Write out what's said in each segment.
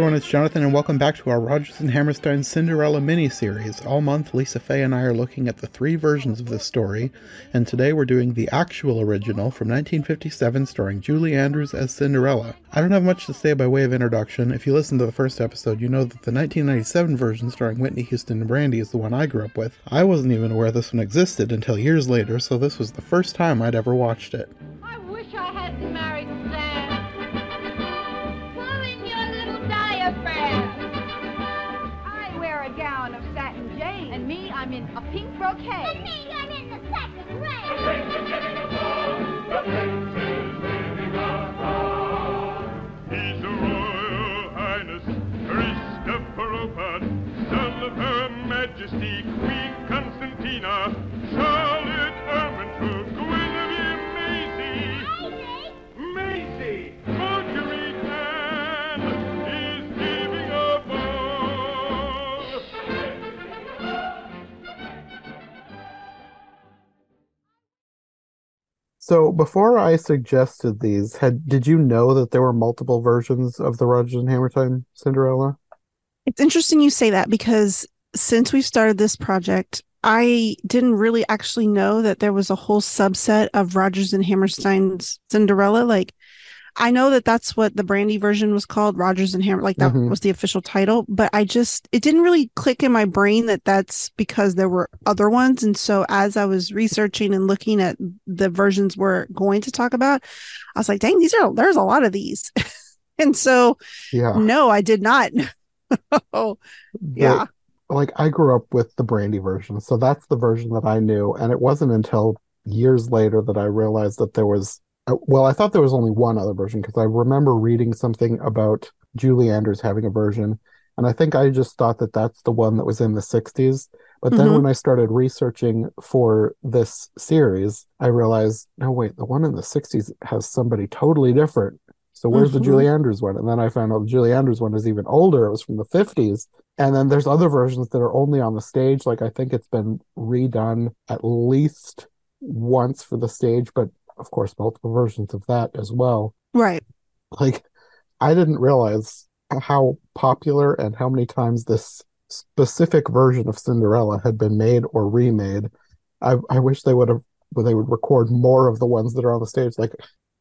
everyone, it's Jonathan, and welcome back to our Rodgers and Hammerstein Cinderella mini-series. All month, Lisa Fay and I are looking at the three versions of this story, and today we're doing the actual original from 1957 starring Julie Andrews as Cinderella. I don't have much to say by way of introduction. If you listened to the first episode, you know that the 1997 version starring Whitney Houston and Brandy is the one I grew up with. I wasn't even aware this one existed until years later, so this was the first time I'd ever watched it. I wish I hadn't diaphragm. I wear a gown of satin jade. And me, I'm in a pink brocade. And me, I'm in So before I suggested these, had did you know that there were multiple versions of the Rodgers and Hammerstein Cinderella? It's interesting you say that because since we started this project, I didn't really actually know that there was a whole subset of Rodgers and Hammerstein's Cinderella. Like, I know that that's what the Brandy version was called, Rodgers and Hammer, like that Mhm. was the official title. But I just, it didn't really click in my brain that that's because there were other ones. And so as I was researching and looking at the versions we're going to talk about, I was like, dang, these are, there's a lot of these. and so, Yeah. no, I did not. oh, yeah. like I grew up with the Brandy version, so that's the version that I knew, and it wasn't until years later that I realized that there was well, I thought there was only one other version because I remember reading something about Julie Andrews having a version, and I think I just thought that that's the one that was in the 60s. But then Mhm. when I started researching for this series, I realized, no, wait, the one in the 60s has somebody totally different. So where's the Mhm. Julie Andrews one? And then I found out the Julie Andrews one is even older. It was from the 50s. And then there's other versions that are only on the stage. Like I think it's been redone at least once for the stage, but of course, multiple versions of that as well. Right. Like I didn't realize how popular and how many times this specific version of Cinderella had been made or remade. I I wish they would have they would record more of the ones that are on the stage. Like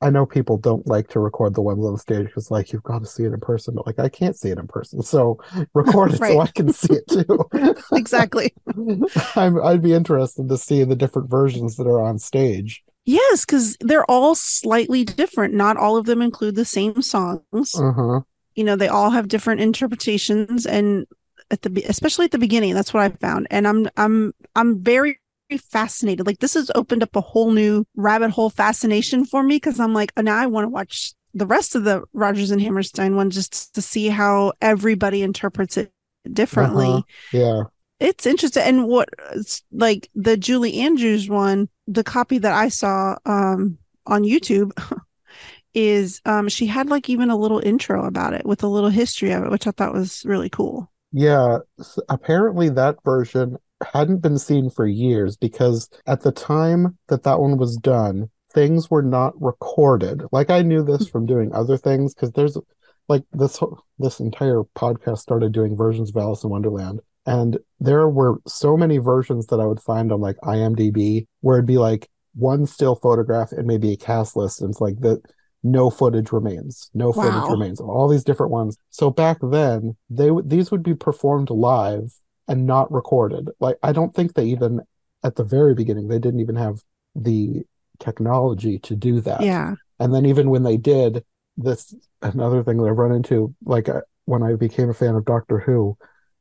I know people don't like to record the ones on the stage because like you've got to see it in person, but like I can't see it in person. So record it so I can see it too. Exactly. I'm, I'd be interested to see the different versions that are on stage. Yes, because they're all slightly different. Not all of them include the same songs. Uh-huh. You know, they all have different interpretations, and at the especially at the beginning, that's what I found. And I'm I'm I'm very fascinated. Like this has opened up a whole new rabbit hole fascination for me because I'm like, oh, now I want to watch the rest of the Rodgers and Hammerstein one just to see how everybody interprets it differently. Uh-huh. Yeah. It's interesting. And what it's like the Julie Andrews one, the copy that I saw um on YouTube is um she had like even a little intro about it with a little history of it, which I thought was really cool. Yeah, apparently that version hadn't been seen for years because at the time that that one was done, things were not recorded. Like I knew this from doing other things because there's like this whole- this entire podcast started doing versions of Alice in Wonderland, and there were so many versions that I would find on like IMDb where it'd be like one still photograph and maybe a cast list, and it's like the no footage remains, no footage remains of all these different ones. So back then, they these would be performed live and not recorded. Like I don't think they even at the very beginning they didn't even have the technology to do that. Yeah. And then even when they did, this another thing that I've run into, like uh, when I became a fan of Doctor Who,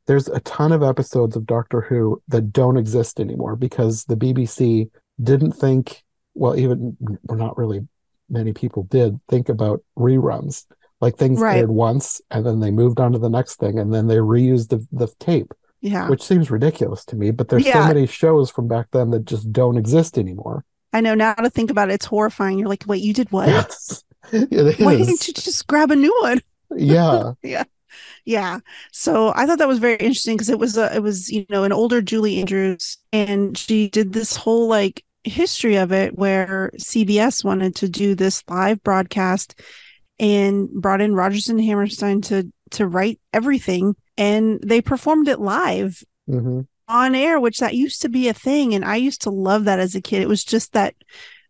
there's a ton of episodes of Doctor Who that don't exist anymore because the BBC didn't think, well, even we're not really many people did think about reruns. Like things Right. aired once and then they moved on to the next thing and then they reused the, the tape, Yeah. which seems ridiculous to me. But there's so many shows from back then that just don't exist anymore. I know now to think about it, it's horrifying. You're like, wait, you did what? Yes. Why is. didn't you just grab a new one? Yeah. Yeah. So I thought that was very interesting because it was a it was, you know, an older Julie Andrews and she did this whole like history of it where CBS wanted to do this live broadcast and brought in Rodgers and Hammerstein to to write everything and they performed it live hmm on air, which that used to be a thing. And I used to love that as a kid. It was just that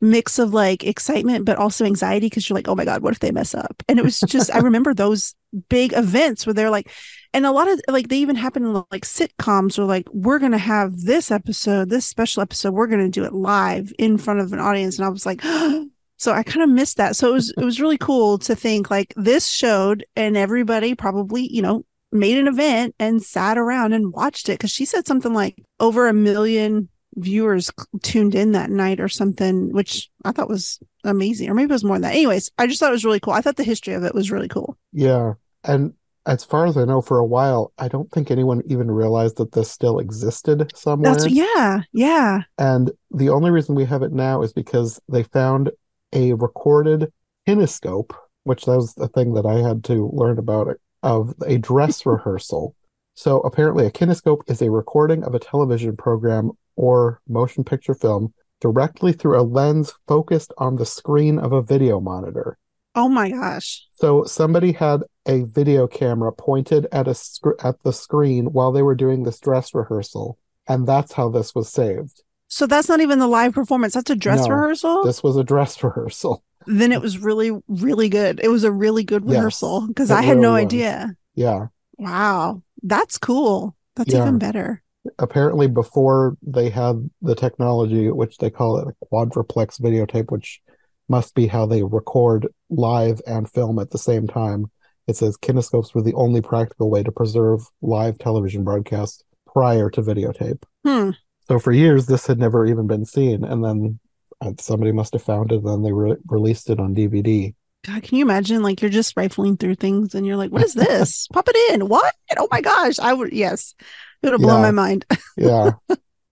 mix of like excitement, but also anxiety because you're like, oh my God, what if they mess up? And it was just, I remember those big events where they're like, and a lot of like they even happen in like sitcoms where like, we're to have this episode, this special episode, we're to do it live in front of an audience. And I was like, so I kind of missed that. So it was, it was really cool to think like this showed and everybody probably, you know, made an event and sat around and watched it because she said something like over a million viewers tuned in that night or something, which I thought was amazing. Or maybe it was more than that. Anyways, I just thought it was really cool. I thought the history of it was really cool. Yeah. And as far as I know, for a while, I don't think anyone even realized that this still existed somewhere. That's yeah, yeah. And the only reason we have it now is because they found a recorded kinescope, which that was the thing that I had to learn about it, of a dress rehearsal. So apparently, a kinescope is a recording of a television program or motion picture film directly through a lens focused on the screen of a video monitor. Oh my gosh. So somebody had a video camera pointed at a sc- at the screen while they were doing this dress rehearsal, and that's how this was saved. So that's not even the live performance. That's a dress No, rehearsal. This was a dress rehearsal. then it was really, really good. It was a really good rehearsal because it I had no was. idea. Yeah. Wow. That's cool. That's Yeah. even better. Apparently, before they had the technology, which they call it a quadruplex videotape, which must be how they record live and film at the same time. It says kinescopes were the only practical way to preserve live television broadcasts prior to videotape. Hmm. So for years, this had never even been seen, and then uh, somebody must have found it, and then they re- released it on DVD. God, can you imagine? Like you're just rifling through things and you're like, what is this? Pop it in. What? Oh my gosh. I would, yes. It would have blown Yeah. my mind. Yeah,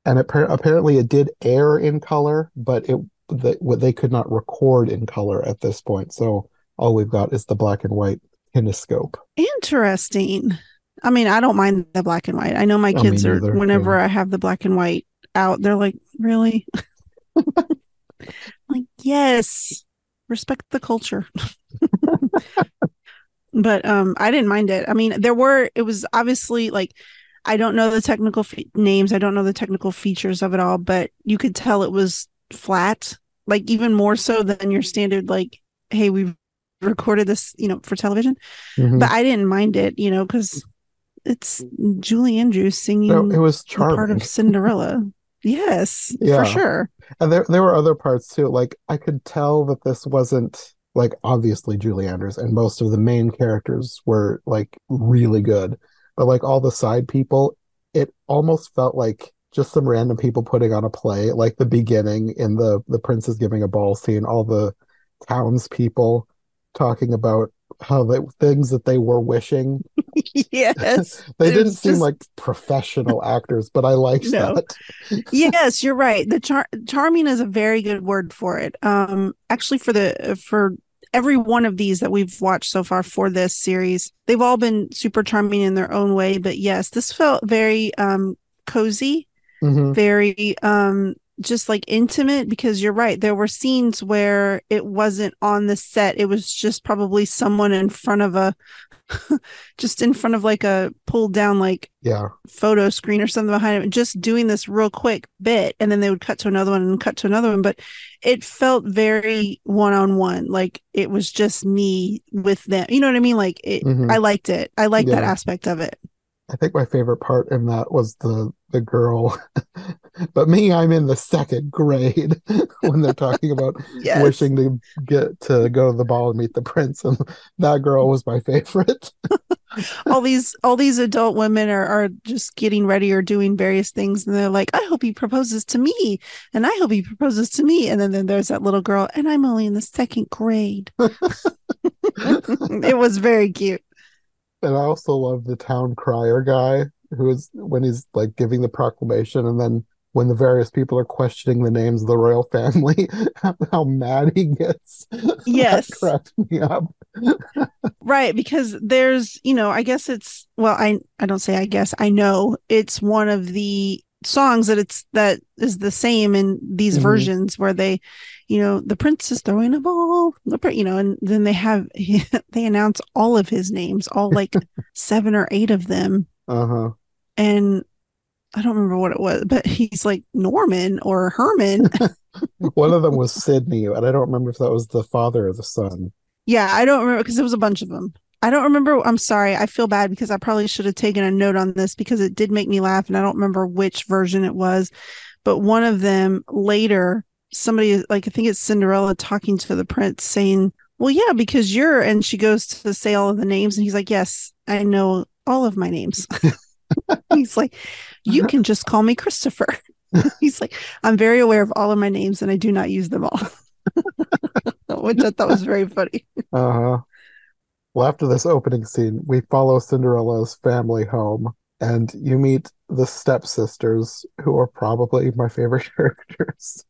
and appar- apparently it did air in color, but it the, what they could not record in color at this point. So all we've got is the black and white kinescope. Interesting. I mean, I don't mind the black and white. I know my Oh, kids are, neither, whenever yeah. I have the black and white out, they're like, really? like, yes, respect the culture. but um, I didn't mind it. I mean, there were, it was obviously like, I don't know the technical fe- names. I don't know the technical features of it all, but you could tell it was flat, like even more so than your standard, like, hey, we've recorded this, you know, for television Mhm. but I didn't mind it, you know, because it's Julie Andrews singing No, it was the part of Cinderella. Yes, Yeah. for sure. And there there were other parts too. Like I could tell that this wasn't like obviously Julie Andrews, and most of the main characters were like really good. But like all the side people, it almost felt like just some random people putting on a play, like the beginning in the the prince is giving a ball scene, all the townspeople talking about how the things that they were wishing. yes, They didn't was seem like professional actors, but I liked No. that. yes, you're right. The char- charming is a very good word for it. Um, actually, for the for every one of these that we've watched so far for this series, they've all been super charming in their own way. But yes, this felt very um cozy Mhm. very um just like intimate because you're right there were scenes where it wasn't on the set it was just probably someone in front of a just in front of like a pulled down like Yeah. photo screen or something behind it just doing this real quick bit and then they would cut to another one and cut to another one but it felt very one-on-one like it was just me with them you know what i mean like it, Mhm. i liked it i liked that aspect of it I think my favorite part in that was the the girl. but me, I'm in the second grade when they're talking about yes. wishing to get to go to the ball and meet the prince, and that girl was my favorite. all these all these adult women are are just getting ready or doing various things and they're like i hope he proposes to me and i hope he proposes to me. And then, then there's that little girl and i'm only in the second grade. It was very cute. And I also love the town crier guy who is when he's like giving the proclamation, and then when the various people are questioning the names of the royal family, how mad he gets. Yes. cracked me up. Right, because there's, you know, I guess it's well, I I don't say I guess, I know it's one of the songs that it's that is the same in these Mhm. versions where they, you know, the prince is throwing a ball, you know, and then they have they announce all of his names, all like seven or eight of them, Uh huh. and I don't remember what it was, but he's like Norman or Herman. One of them was Sydney, and I don't remember if that was the father or the son. Yeah, I don't remember because there was a bunch of them. I don't remember. I'm sorry. I feel bad because I probably should have taken a note on this because it did make me laugh, and I don't remember which version it was. But one of them later, somebody like I think it's Cinderella talking to the prince saying, "Well, yeah, because you're," and she goes to say all of the names, and he's like, "Yes, I know all of my names." he's like, "You can just call me Christopher." he's like, "I'm very aware of all of my names, and I do not use them all," which I thought was very funny. Uh huh. Well, after this opening scene, we follow Cinderella's family home, and you meet the stepsisters, who are probably my favorite characters.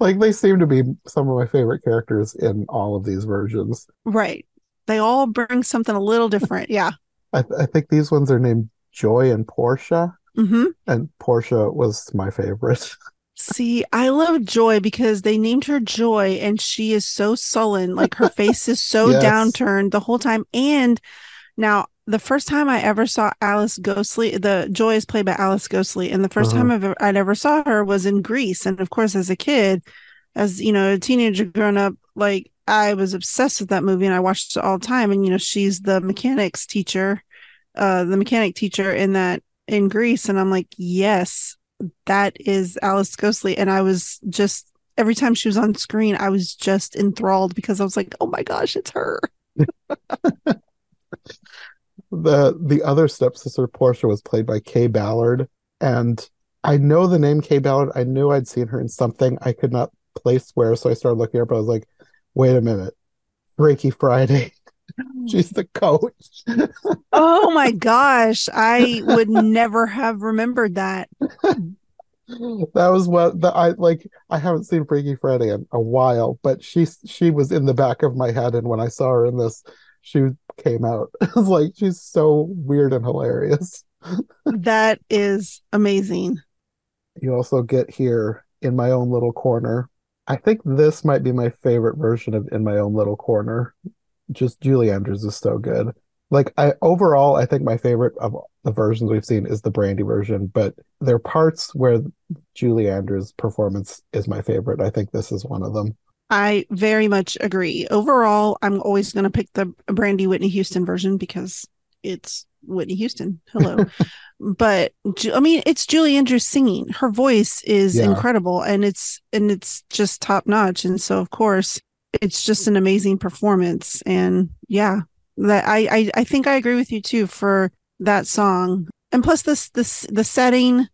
like, they seem to be some of my favorite characters in all of these versions. Right. They all bring something a little different. Yeah. I, I think these ones are named Joy and Portia, hmm and Portia was my favorite. See, I love Joy because they named her Joy and she is so sullen. Like her face is so Yes. downturned the whole time. And now, the first time I ever saw Alice Ghostley, the Joy is played by Alice Ghostley. And the 1st Uh-huh. time I've ever, I'd ever saw her was in Grease. And of course, as a kid, as you know, a teenager growing up, like I was obsessed with that movie and I watched it all the time. And, you know, she's the mechanics teacher, uh, the mechanic teacher in that in Grease. And I'm like, yes, that is Alice Ghostley. And I was just every time she was on screen, I was just enthralled because I was like, oh my gosh, it's her. the the other stepsister Portia was played by Kaye Ballard, and I know the name Kaye Ballard. I knew I'd seen her in something. I could not place where, so I started looking her up. I was like, wait a minute, Freaky Friday. She's the coach. Oh my gosh. I would never have remembered that. That was what the I like. I haven't seen Freaky Friday in a while, but she she was in the back of my head, and when I saw her in this, she came out. I was like, she's so weird and hilarious. That is amazing. You also get here in my own little corner. I think this might be my favorite version of In My Own Little Corner. Just Julie Andrews is so good. Like I overall, I think my favorite of the versions we've seen is the Brandy version, but there are parts where Julie Andrews' performance is my favorite. I think this is one of them. I very much agree. Overall, I'm always going to pick the Brandy Whitney Houston version because it's Whitney Houston. Hello. but I mean, it's Julie Andrews singing. Her voice is Yeah. incredible and it's and it's just top notch and so of course, it's just an amazing performance and yeah, that I I I think I agree with you too for that song. And plus this this the setting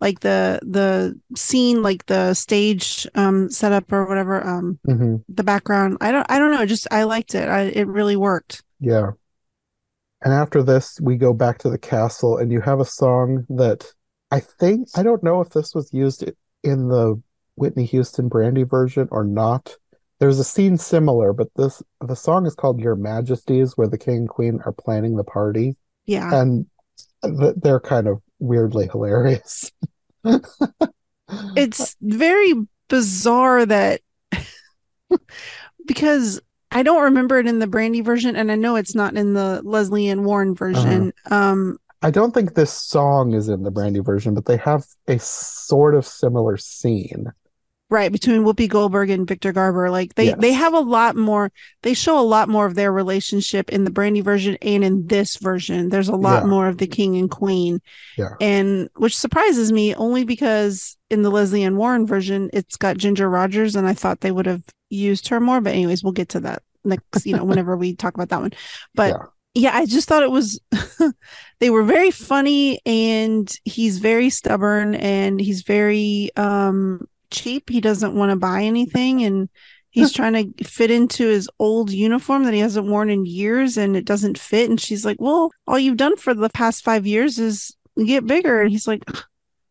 like the the scene like the stage um setup or whatever um hmm the background i don't i don't know just i liked it I, it really worked Yeah. And after this, we go back to the castle, and you have a song that I think, I don't know if this was used in the Whitney Houston Brandy version or not. There's a scene similar, but this the song is called Your Majesties, where the king and queen are planning the party, yeah and th- they're kind of weirdly hilarious. it's very bizarre that because i don't remember it in the brandy version and i know it's not in the lesley ann warren version um I don't think this song is in the Brandy version, but they have a sort of similar scene. Right between whoopi goldberg and victor garber like they they have a lot more they show a lot more of their relationship in the brandy version and in this version there's a lot Yeah. more of the king and queen Yeah. and which surprises me only because in the lesley ann warren version it's got ginger rogers and i thought they would have used her more but anyways we'll get to that next you know whenever we talk about that one but Yeah. yeah i just thought it was they were very funny and he's very stubborn and he's very um cheap. He doesn't want to buy anything and he's trying to fit into his old uniform that he hasn't worn in years and it doesn't fit. And she's like well all you've done for the past five years is get bigger. And he's like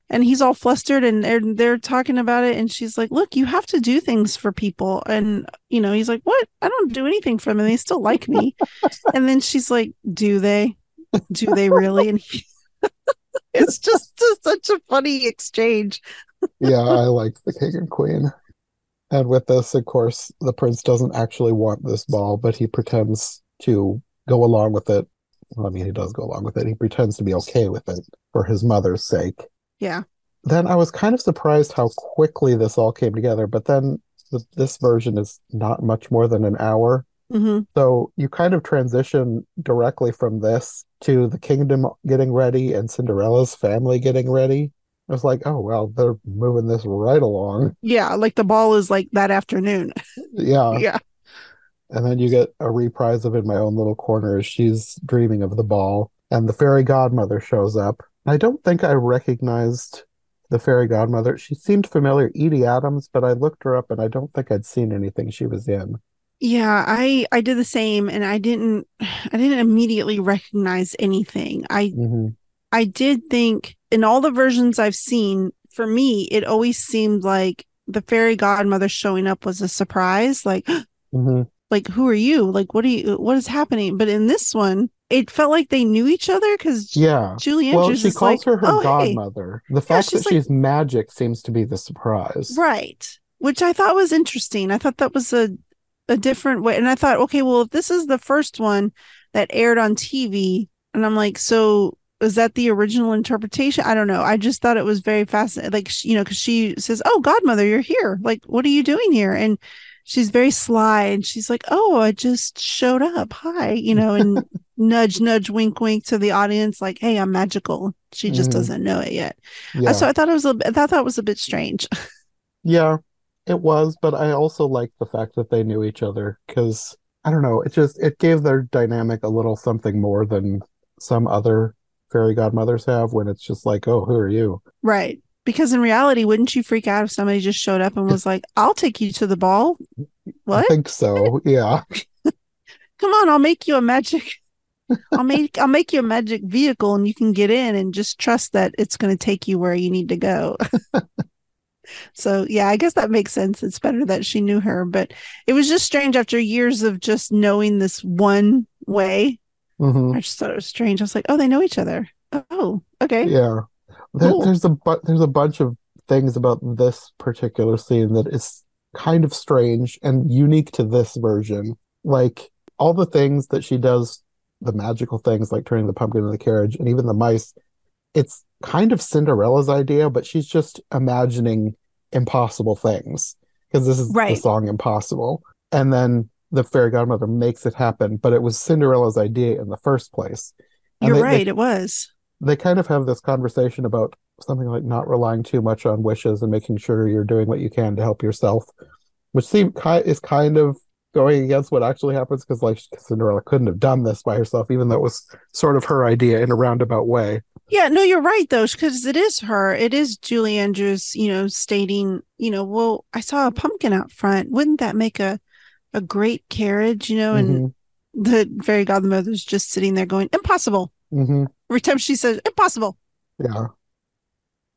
and he's all flustered and they're, they're talking about it and she's like look you have to do things for people. And you know he's like what? I don't do anything for them. And they still like me. And then she's like do they? Do they really? And he, it's just, just such a funny exchange yeah, I like the king and queen. And with this, of course, the prince doesn't actually want this ball, but he pretends to go along with it. Well, I mean, he does go along with it. He pretends to be okay with it for his mother's sake. yeah Then I was kind of surprised how quickly this all came together, but then th- this version is not much more than an hour. hmm So you kind of transition directly from this to the kingdom getting ready and Cinderella's family getting ready. I was like, oh, well, they're moving this right along. yeah like the ball is like that afternoon Yeah. yeah And then you get a reprise of In My Own Little Corner as she's dreaming of the ball. And the fairy godmother shows up. I don't think I recognized the fairy godmother. She seemed familiar, Edie Adams, but I looked her up and I don't think I'd seen anything she was in. yeah i i did the same and i didn't i didn't immediately recognize anything i hmm I did think in all the versions I've seen, for me, it always seemed like the fairy godmother showing up was a surprise. Like, hmm like who are you? Like, what are you? What is happening? But in this one, it felt like they knew each other because Yeah. Julie Well, she calls like, her her oh, hey. godmother. The fact she's that like- she's magic seems to be the surprise. right? Which I thought was interesting. I thought that was a a different way, and I thought, okay, well, if this is the first one that aired on TV, and I'm like, so is that the original interpretation? I don't know. I just thought it was very fascinating. Like, you know, because she says, "Oh, Godmother, you're here. Like, what are you doing here?" And she's very sly, and she's like, "Oh, I just showed up. Hi," you know, and nudge, nudge, wink, wink to the audience, like, "Hey, I'm magical." She just Mhm. doesn't know it yet. Yeah. So I thought it was a, I thought that was a bit strange. Yeah, it was, but I also liked the fact that they knew each other because I don't know, it just it gave their dynamic a little something more than some other fairy godmothers have when it's just like, oh, who are you? Right. Because in reality, wouldn't you freak out if somebody just showed up and was like, I'll take you to the ball? What? I think so. Yeah. Come on, I'll make you a magic I'll make I'll make you a magic vehicle and you can get in and just trust that it's gonna take you where you need to go. so yeah, I guess that makes sense. It's better that she knew her, but it was just strange after years of just knowing this one way. Hmm I just thought it was strange. I was like, oh, they know each other. Oh, okay. Yeah. There, Cool. there's a bu- there's a bunch of things about this particular scene that is kind of strange and unique to this version. Like all the things that she does, the magical things like turning the pumpkin in the carriage and even the mice, it's kind of Cinderella's idea, but she's just imagining impossible things because this is the song Impossible. And then the fairy godmother makes it happen, but it was Cinderella's idea in the first place. And You're they- they right, it was. they kind of have this conversation about something like not relying too much on wishes and making sure you're doing what you can to help yourself, which seem is kind of going against what actually happens because like Cinderella couldn't have done this by herself, even though it was sort of her idea in a roundabout way. Yeah, no, you're right though, because it is her. It is Julie Andrews, you know, stating, you know, well, I saw a pumpkin out front. Wouldn't that make a a great carriage, you know? And Mhm, the fairy godmother's just sitting there going, Impossible. mhm, Every time she says impossible. yeah.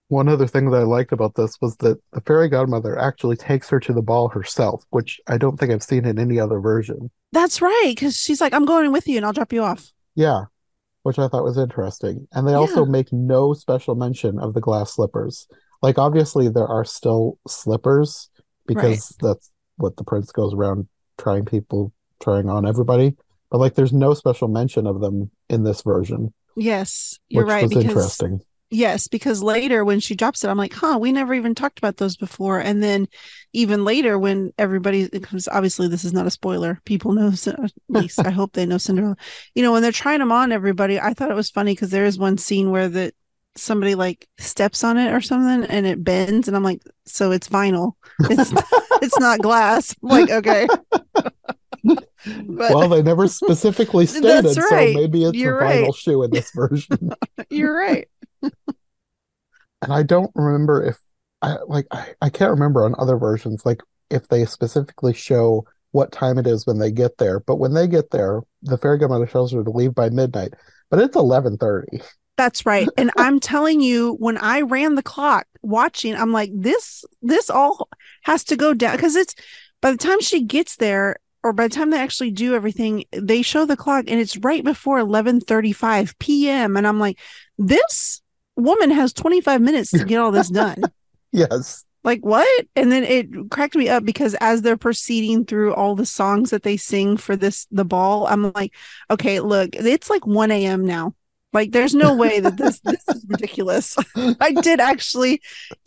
One other thing that I liked about this was that the fairy godmother actually takes her to the ball herself, which I don't think I've seen in any other version. That's right, because she's like, I'm going with you and I'll drop you off. Yeah, which I thought was interesting. And they also make no special mention of the glass slippers. Like, obviously, there are still slippers because that's what the prince goes around trying people, trying on everybody. But, like, there's no special mention of them in this version, Yes, you're which right. was Because interesting. Yes, because later when she drops it, I'm like, huh, we never even talked about those before. And then even later when everybody, because obviously this is not a spoiler, people know, at least I hope they know Cinderella. You know, when they're trying them on everybody, I thought it was funny because there is one scene where the somebody like steps on it or something and it bends, and I'm like, so it's vinyl. It's it's not glass. I'm like, okay. but Well, they never specifically stated, That's so maybe it's You're a vinyl right. shoe in this version. you're right. And I don't remember if I like I, I can't remember on other versions like if they specifically show what time it is when they get there. But when they get there, the fairy godmother tells her to leave by midnight. But it's eleven thirty. That's right. And I'm telling you, when I ran the clock watching, I'm like, this, this all has to go down because it's by the time she gets there, or by the time they actually do everything, they show the clock and it's right before 11:35 p.m. And I'm like, this woman has 25 minutes to get all this done. Yes. like what? And then it cracked me up because as they're proceeding through all the songs that they sing for this the ball, I'm like, okay, look, it's like 1 a.m. now. Like, there's no way that this this is ridiculous. I did actually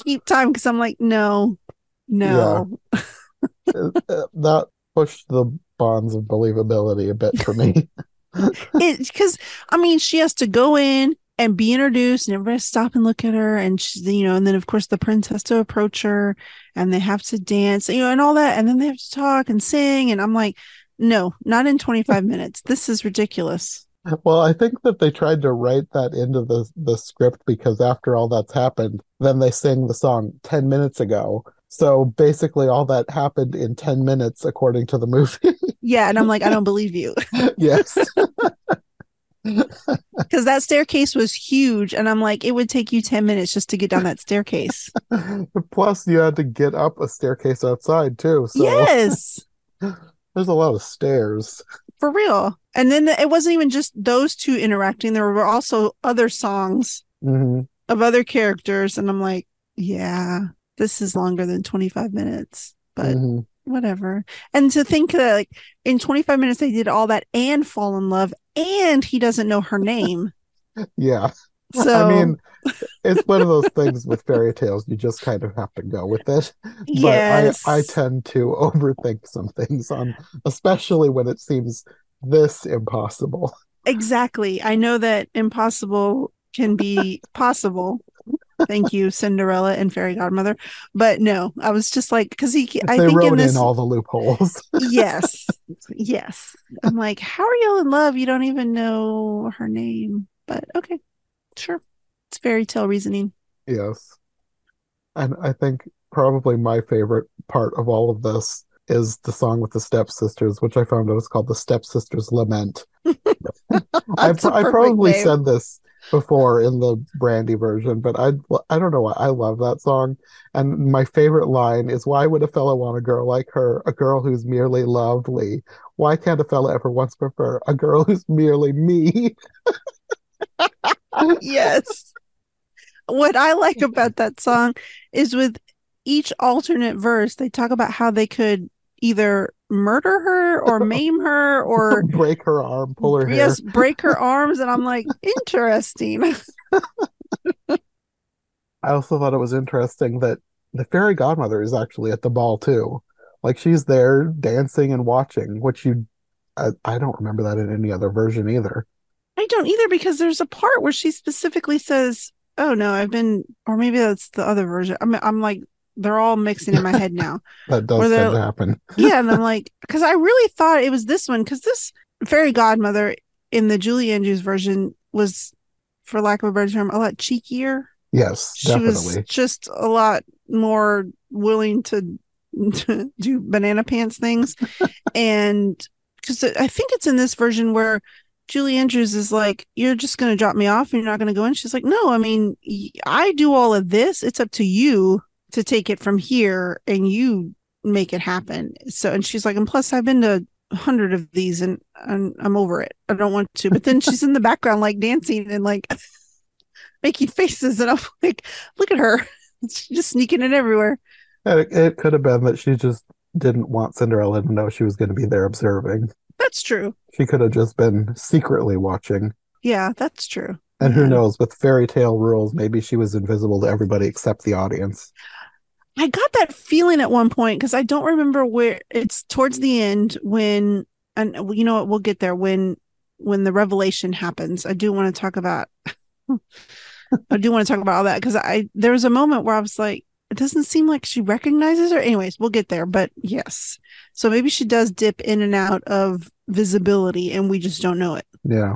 keep time because I'm like, no, no. Uh, that pushed the bonds of believability a bit for me. it because I mean she has to go in and be introduced and everybody stop and look at her and she, you know and then of course the prince has to approach her and they have to dance you know and all that and then they have to talk and sing and I'm like no not in 25 minutes this is ridiculous Well, I think that they tried to write that into the the script because after all that's happened, then they sing the song 10 minutes ago. So basically all that happened in 10 minutes according to the movie. yeah and I'm like I don't believe you yes. because that staircase was huge and I'm like it would take you 10 minutes just to get down that staircase Plus you had to get up a staircase outside too. So yes there's a lot of stairs. For real. And then it wasn't even just those two interacting. There were also other songs hmm of other characters. And i'm like yeah this is longer than 25 minutes but hmm whatever. And to think that like in 25 minutes they did all that and fall in love and he doesn't know her name. Yeah. So I mean, it's one of those things with fairy tales. You just kind of have to go with it. But yes I, I tend to overthink some things on, especially when it seems this impossible. exactly i know that impossible can be possible thank you cinderella and fairy godmother but no i was just like because he i they think wrote in this in all the loopholes. yes yes i'm like how are y'all in love you don't even know her name but okay sure it's fairy tale reasoning yes. And I think probably my favorite part of all of this is the song with the stepsisters, which I found out is called the Stepsisters Lament. I, I probably name. said this before in the Brandy version, but I I don't know why I love that song. And my favorite line is, "Why would a fellow want a girl like her? A girl who's merely lovely. Why can't a fellow ever once prefer a girl who's merely me?" yes what i like about that song is with each alternate verse they talk about how they could either murder her or maim her or Break her arm, pull her hair. yes break her arms and i'm like interesting I also thought it was interesting that the fairy godmother is actually at the ball too. Like she's there dancing and watching, which you I, I don't remember that in any other version either. I don't either because there's a part where she specifically says, "Oh no, I've been," or maybe that's the other version. I'm, I'm like, they're all mixing in my head now. That does happen. yeah, and I'm like, because I really thought it was this one because this fairy godmother in the Julie Andrews version was, for lack of a better term, a lot cheekier. Yes, She definitely. was just a lot more willing to, to do banana pants things, and because I think it's in this version where Julie Andrews is like, "You're just going to drop me off, and you're not going to go in." She's like, "No, I mean, I do all of this. It's up to you to take it from here, and you make it happen." So, and she's like, "And plus, I've been to a hundred of these, and, and I'm over it. I don't want to." But then she's in the background, like dancing and like making faces, and I'm like, "Look at her." She's just sneaking in everywhere. It, it could have been that she just didn't want Cinderella to know she was going to be there observing. That's true. She could have just been secretly watching. Yeah, that's true. And who knows, with fairy tale rules, maybe she was invisible to everybody except the audience. I got that feeling at one point because I don't remember where it's towards the end when and you know what we'll get there when when the revelation happens. I do want to talk about I do want to talk about all that because I there was a moment where I was like, it doesn't seem like she recognizes her. Anyways, we'll get there. But yes. So maybe she does dip in and out of visibility and we just don't know it. Yeah.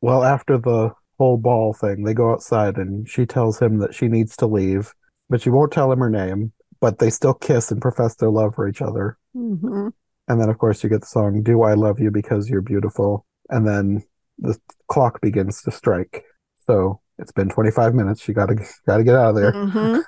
Well, after the whole ball thing, they go outside and she tells him that she needs to leave, but she won't tell him her name, but they still kiss and profess their love for each other. Mhm. And then, of course, you get the song, Do I Love You Because You're Beautiful? And then the clock begins to strike. So it's been 25 minutes. She got to got to get out of there. Mhm.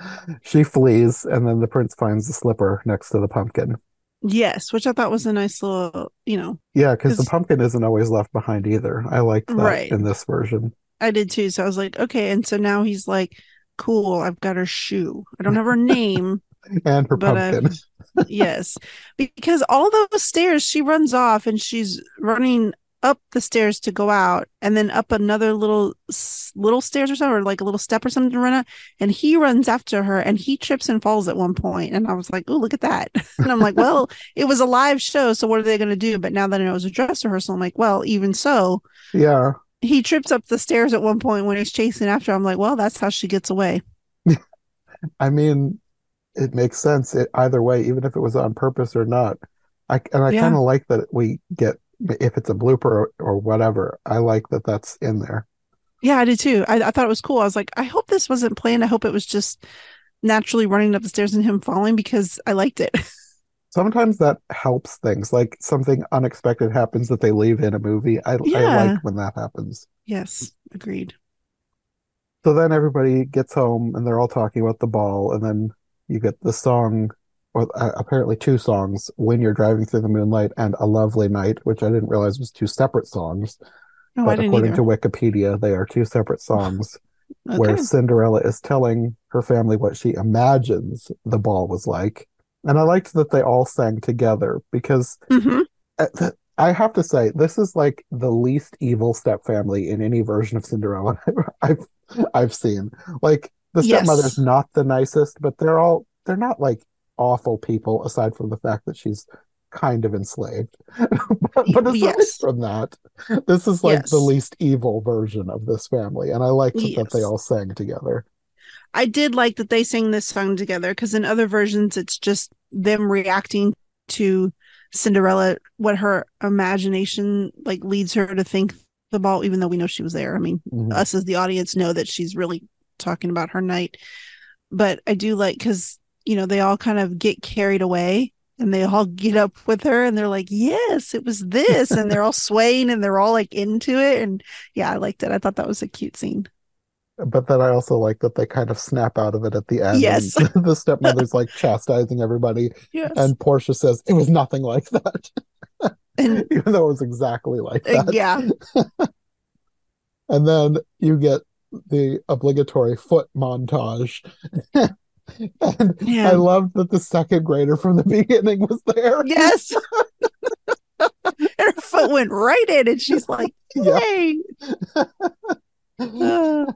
she flees, and then the prince finds the slipper next to the pumpkin. Yes, which I thought was a nice little, you know, Yeah, because the pumpkin isn't always left behind either. I liked that Right. in this version. I did too. So I was like, okay. And so now he's like, cool, I've got her shoe. I don't have her name. And her But pumpkin. yes. Because all those stairs, she runs off and she's running up the stairs to go out and then up another little little stairs or something or like a little step or something to run up and he runs after her and he trips and falls at one point and i was like oh look at that and i'm like well it was a live show so what are they going to do but now that i know it was a dress rehearsal i'm like well even so Yeah. he trips up the stairs at one point when he's chasing after i'm like well that's how she gets away I mean, it makes sense it, either way, even if it was on purpose or not. I and I Yeah. kind of like that we get if it's a blooper or, or whatever. I like that that's in there. Yeah, I did too. I, I thought it was cool. I was like, I hope this wasn't planned. I hope it was just naturally running up the stairs and him falling because I liked it. Sometimes that helps things, like something unexpected happens that they leave in a movie. I I like when that happens. yes, agreed. So then everybody gets home and they're all talking about the ball, and then you get the song, or uh, apparently two songs, "When You're Driving Through the Moonlight" and "A Lovely Night," which I didn't realize was two separate songs. Oh, I but didn't according either. to Wikipedia, they are two separate songs where Cinderella is telling her family what she imagines the ball was like. And I liked that they all sang together because Mhm. uh, I have to say, this is like the least evil stepfamily in any version of Cinderella I've I've seen. Like the Yes. stepmother's not the nicest, but they're all they're not like awful people aside from the fact that she's kind of enslaved. but, but aside Yes. from that, this is like the least evil version of this family, and I liked that they all sang together. I did like that they sang this song together because in other versions, it's just them reacting to Cinderella, what her imagination like leads her to think the ball, even though we know she was there. I mean, Mhm. us as the audience know that she's really talking about her night. But I do like because you know they all kind of get carried away and they all get up with her and they're like, "Yes, it was this," and they're all swaying and they're all like into it. And yeah, I liked it. I thought that was a cute scene. But then I also like that they kind of snap out of it at the end. Yes. and the stepmother's like chastising everybody, Yes, and Portia says it was nothing like that, and even though it was exactly like uh, that. yeah, And then you get the obligatory foot montage. And Yeah. I love that the second grader from the beginning was there. yes. and her foot went right in, and she's like, Yeah. Uh,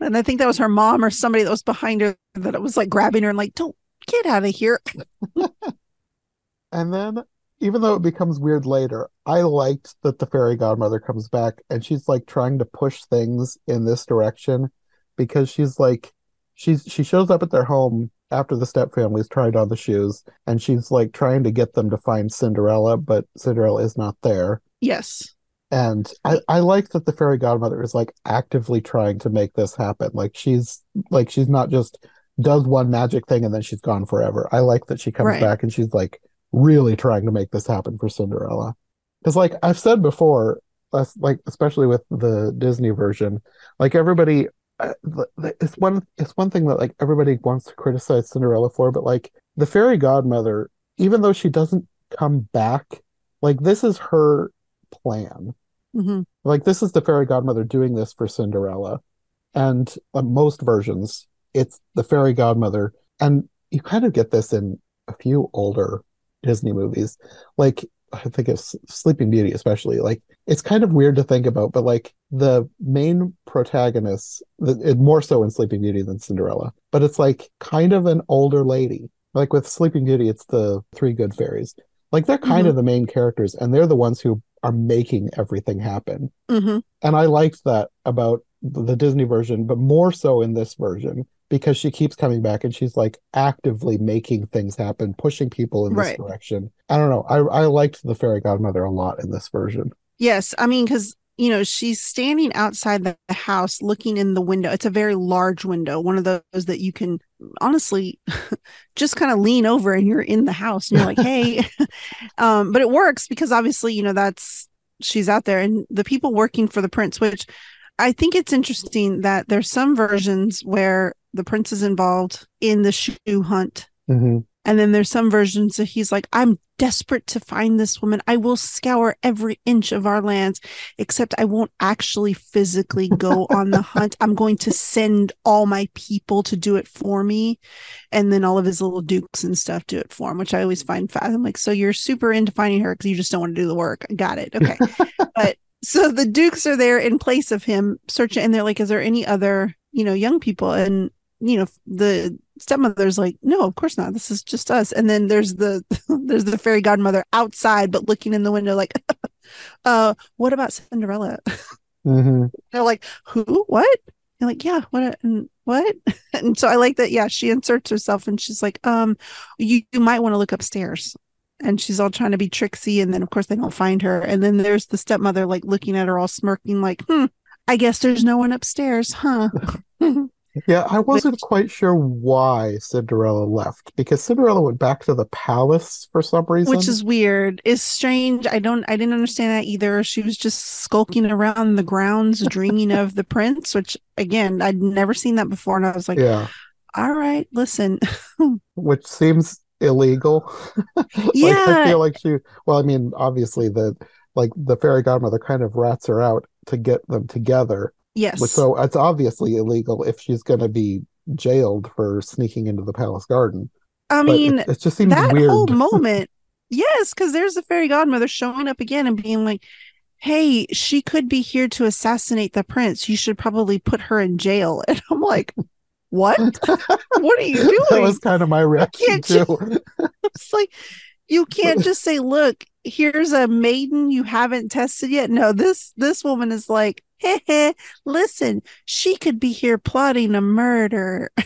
and I think that was her mom or somebody that was behind her that it was like grabbing her and like, "Don't get out of here." And then, even though it becomes weird later, I liked that the fairy godmother comes back and she's like trying to push things in this direction because she's like, she's she shows up at their home after the step family's tried on the shoes and she's like trying to get them to find Cinderella, but Cinderella is not there. Yes. And I, I like that the fairy godmother is like actively trying to make this happen. Like she's like she's not just does one magic thing and then she's gone forever. I like that she comes Right. back and she's like really trying to make this happen for Cinderella. Because like I've said before, like especially with the Disney version, like everybody uh, it's one it's one thing that like everybody wants to criticize Cinderella for, but like the fairy godmother, even though she doesn't come back, like this is her plan. Hmm like this is the fairy godmother doing this for Cinderella, and uh, most versions it's the fairy godmother, and you kind of get this in a few older Disney movies, like I think it's Sleeping Beauty especially. Like it's kind of weird to think about, but like the main it, more so in Sleeping Beauty than Cinderella, but it's like kind of an older lady. Like with Sleeping Beauty, it's the three good fairies. Like they're kind of the main characters, and they're the ones who are making everything happen. hmm And I liked that about the Disney version, but more so in this version because she keeps coming back and she's like actively making things happen, pushing people in this Right. direction. I don't know. I I liked the fairy godmother a lot in this version. Yes. I mean, because, you know, she's standing outside the the house looking in the window. It's a very large window, one of those that you can honestly just kind of lean over and you're in the house and you're like, hey. um, but it works because obviously, you know, that's she's out there and the people working for the prince which i think it's interesting that there's some versions where the prince is involved in the shoe hunt hmm and then there's some versions that he's like, I'm desperate to find this woman. I will scour every inch of our lands, except I won't actually physically go on the hunt. I'm going to send all my people to do it for me. And then all of his little dukes and stuff do it for him, which I always find fast. I'm like, so you're super into finding her because you just don't want to do the work. Got it. Okay. but so the dukes are there in place of him searching and they're like, is there any other, you know, young people? And you know the stepmother's like no of course not. This is just us. And then there's the there's the fairy godmother outside but looking in the window like uh what about cinderella? Mm-hmm. they're like who? What? You're like yeah what and what? And so i like that yeah she inserts herself and she's like um you, you might want to look upstairs. And she's all trying to be tricksy and then of course they don't find her. And then there's the stepmother like looking at her all smirking like hmm i guess there's no one upstairs huh Yeah, I wasn't quite sure why Cinderella left because Cinderella went back to the palace for some reason. which is weird is strange i don't i didn't understand that either she was just skulking around the grounds dreaming of the prince which again i'd never seen that before and i was like yeah, all right listen which seems illegal. like I feel like she well, I mean, obviously the like the fairy godmother kind of rats her out to get them together. Yes But so it's obviously illegal if she's gonna be jailed for sneaking into the palace garden. i But mean it, it just seems that weird. whole moment yes because there's the fairy godmother showing up again and being like hey she could be here to assassinate the prince you should probably put her in jail and i'm like what what are you doing that was kind of my reaction you- too. it's like you can't just say look here's a maiden you haven't tested yet no this this woman is like listen she could be here plotting a murder.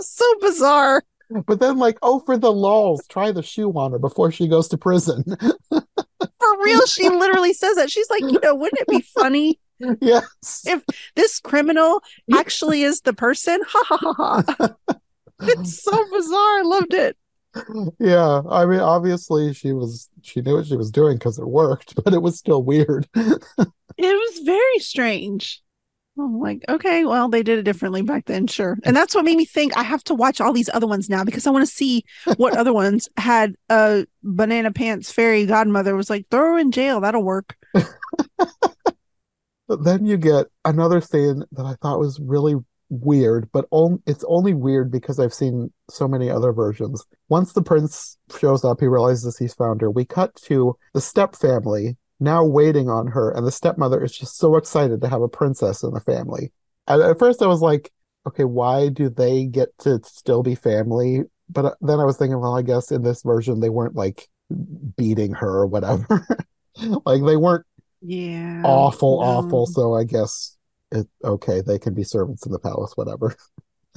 So bizarre. But then, like, oh, for the lulls, try the shoe on her before she goes to prison. for real she literally says that. She's like you know wouldn't it be funny yes. If- this criminal actually is the person? Ha ha ha ha. It's so bizarre. I loved it Yeah. I mean, obviously, she was, she knew what she was doing because it worked, but it was still weird. It was very strange. I'm like, okay, well, they did it differently back then, sure. And that's what made me think I have to watch all these other ones now because I want to see what other ones had a banana pants fairy godmother was like, throw her in jail, that'll work. But then you get another scene that I thought was really weird, but on, it's only weird because I've seen so many other versions. Once the prince shows up, he realizes he's found her. We cut to the step family now waiting on her, and the stepmother is just so excited to have a princess in the family. And at first, I was like, okay, why do they get to still be family? But uh, then I was thinking, well, I guess in this version, they weren't like beating her or whatever. like they weren't Yeah. awful, awful. So I guess it okay. They can be servants in the palace, whatever.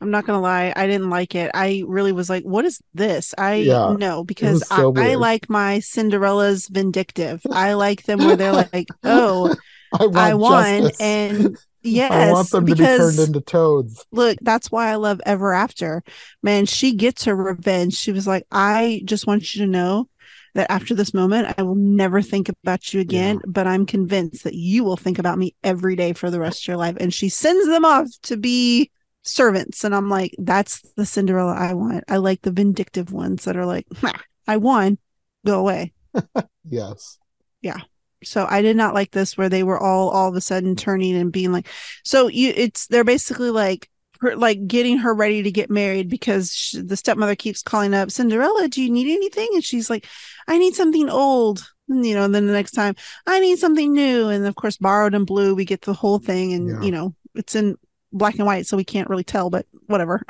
I'm not gonna lie, I didn't like it. I really was like, what is this? I Yeah, no, because so I, I like my Cinderella's vindictive. I like them where they're like, oh, I want I won. justice. And yes, I want them to be because turned into toads. look, that's why I love Ever After. Man, she gets her revenge. She was like, I just want you to know that after this moment, I will never think about you again, but I'm convinced that you will think about me every day for the rest of your life. And she sends them off to be servants. And I'm like, that's the Cinderella I want. I like the vindictive ones that are like, I won, go away. Yes. Yeah. So I did not like this where they were all all of a sudden turning and being like, so you it's they're basically like her, like getting her ready to get married because sh the stepmother keeps calling up Cinderella, do you need anything? And she's like, I need something old. And, you know, and then the next time I need something new. And of course, borrowed and blue, we get the whole thing, and Yeah. you know, it's in black and white, so we can't really tell, but whatever.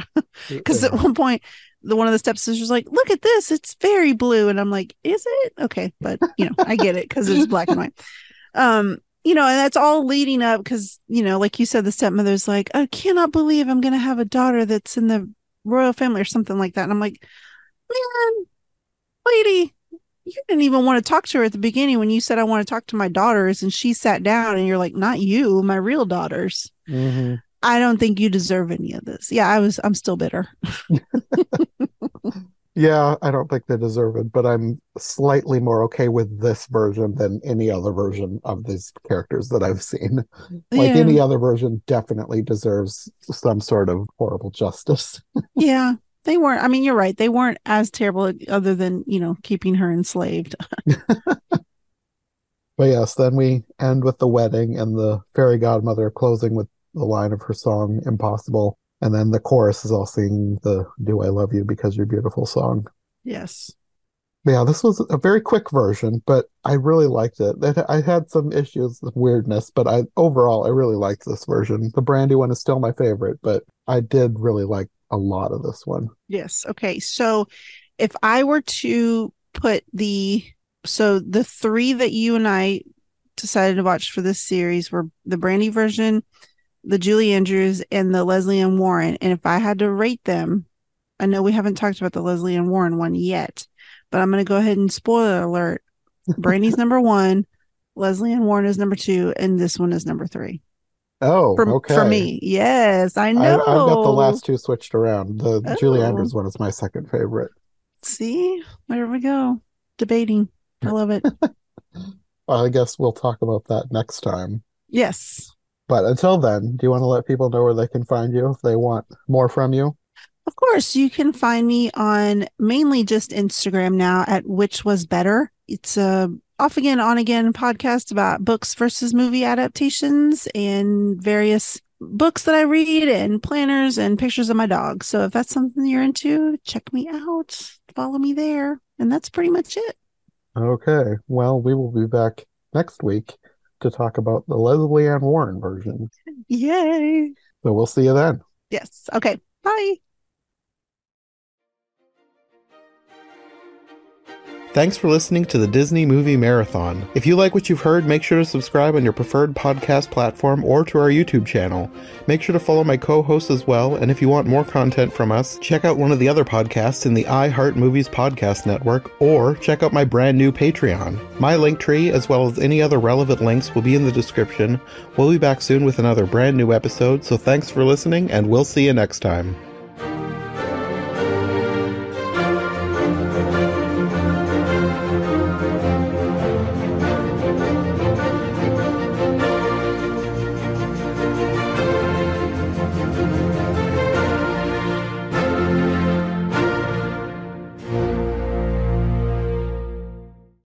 Because at one point, the one of the stepsisters was like, "Look at this, it's very blue," and I'm like, "Is it okay?" But you know, I get it because it's black and white. Um, you know, and that's all leading up because you know, like you said, the stepmother's like, "I cannot believe I'm going to have a daughter that's in the royal family or something like that," and I'm like, "Man, lady." You didn't even want to talk to her at the beginning when you said I want to talk to my daughters, and she sat down, and you're like, "Not you, my real daughters." Mhm. I don't think you deserve any of this. Yeah, I was. I'm still bitter. Yeah, I don't think they deserve it, but I'm slightly more okay with this version than any other version of these characters that I've seen. Like Yeah. any other version definitely deserves some sort of horrible justice. yeah, they weren't. I mean, you're right. They weren't as terrible, other than you know keeping her enslaved. But yes, then we end with the wedding and the fairy godmother closing with the line of her song Impossible. And then the chorus is all singing the Do I Love You Because You're Beautiful song. Yes. Yeah, this was a very quick version, but I really liked it. I had some issues with weirdness, but I overall I really liked this version. The Brandy one is still my favorite, but I did really like a lot of this one. Yes. Okay. So if I were to put the so the three that you and I decided to watch for this series were the Brandy version, the Julie Andrews, and the Lesley Ann Warren. And if I had to rate them, I know we haven't talked about the Lesley Ann Warren one yet, but I'm going to go ahead and spoiler alert. Brandy's number one, Lesley Ann Warren is number two, and this one is number three Oh, for, okay. for me. Yes, I I, know. I've got the last two switched around. The Julie Oh. Andrews one is my second favorite. See, there we go. Debating. I love it. I guess we'll talk about that next time. yes. But until then, do you want to let people know where they can find you if they want more from you? Of course, you can find me on mainly just Instagram now at Which Was Better. It's a off again, on again podcast about books versus movie adaptations and various books that I read and planners and pictures of my dog. So if that's something you're into, check me out. Follow me there. And that's pretty much it. Okay. Well, we will be back next week to talk about the Lesley Ann Warren version. Yay. So we'll see you then. Yes. Okay. Bye. Thanks for listening to the Disney Movie Marathon. If you like what you've heard, make sure to subscribe on your preferred podcast platform or to our YouTube channel. Make sure to follow my co hosts as well, and if you want more content from us, check out one of the other podcasts in the iHeart Movies Podcast Network or check out my brand new Patreon. My link tree, as well as any other relevant links, will be in the description. We'll be back soon with another brand new episode, so thanks for listening, and we'll see you next time.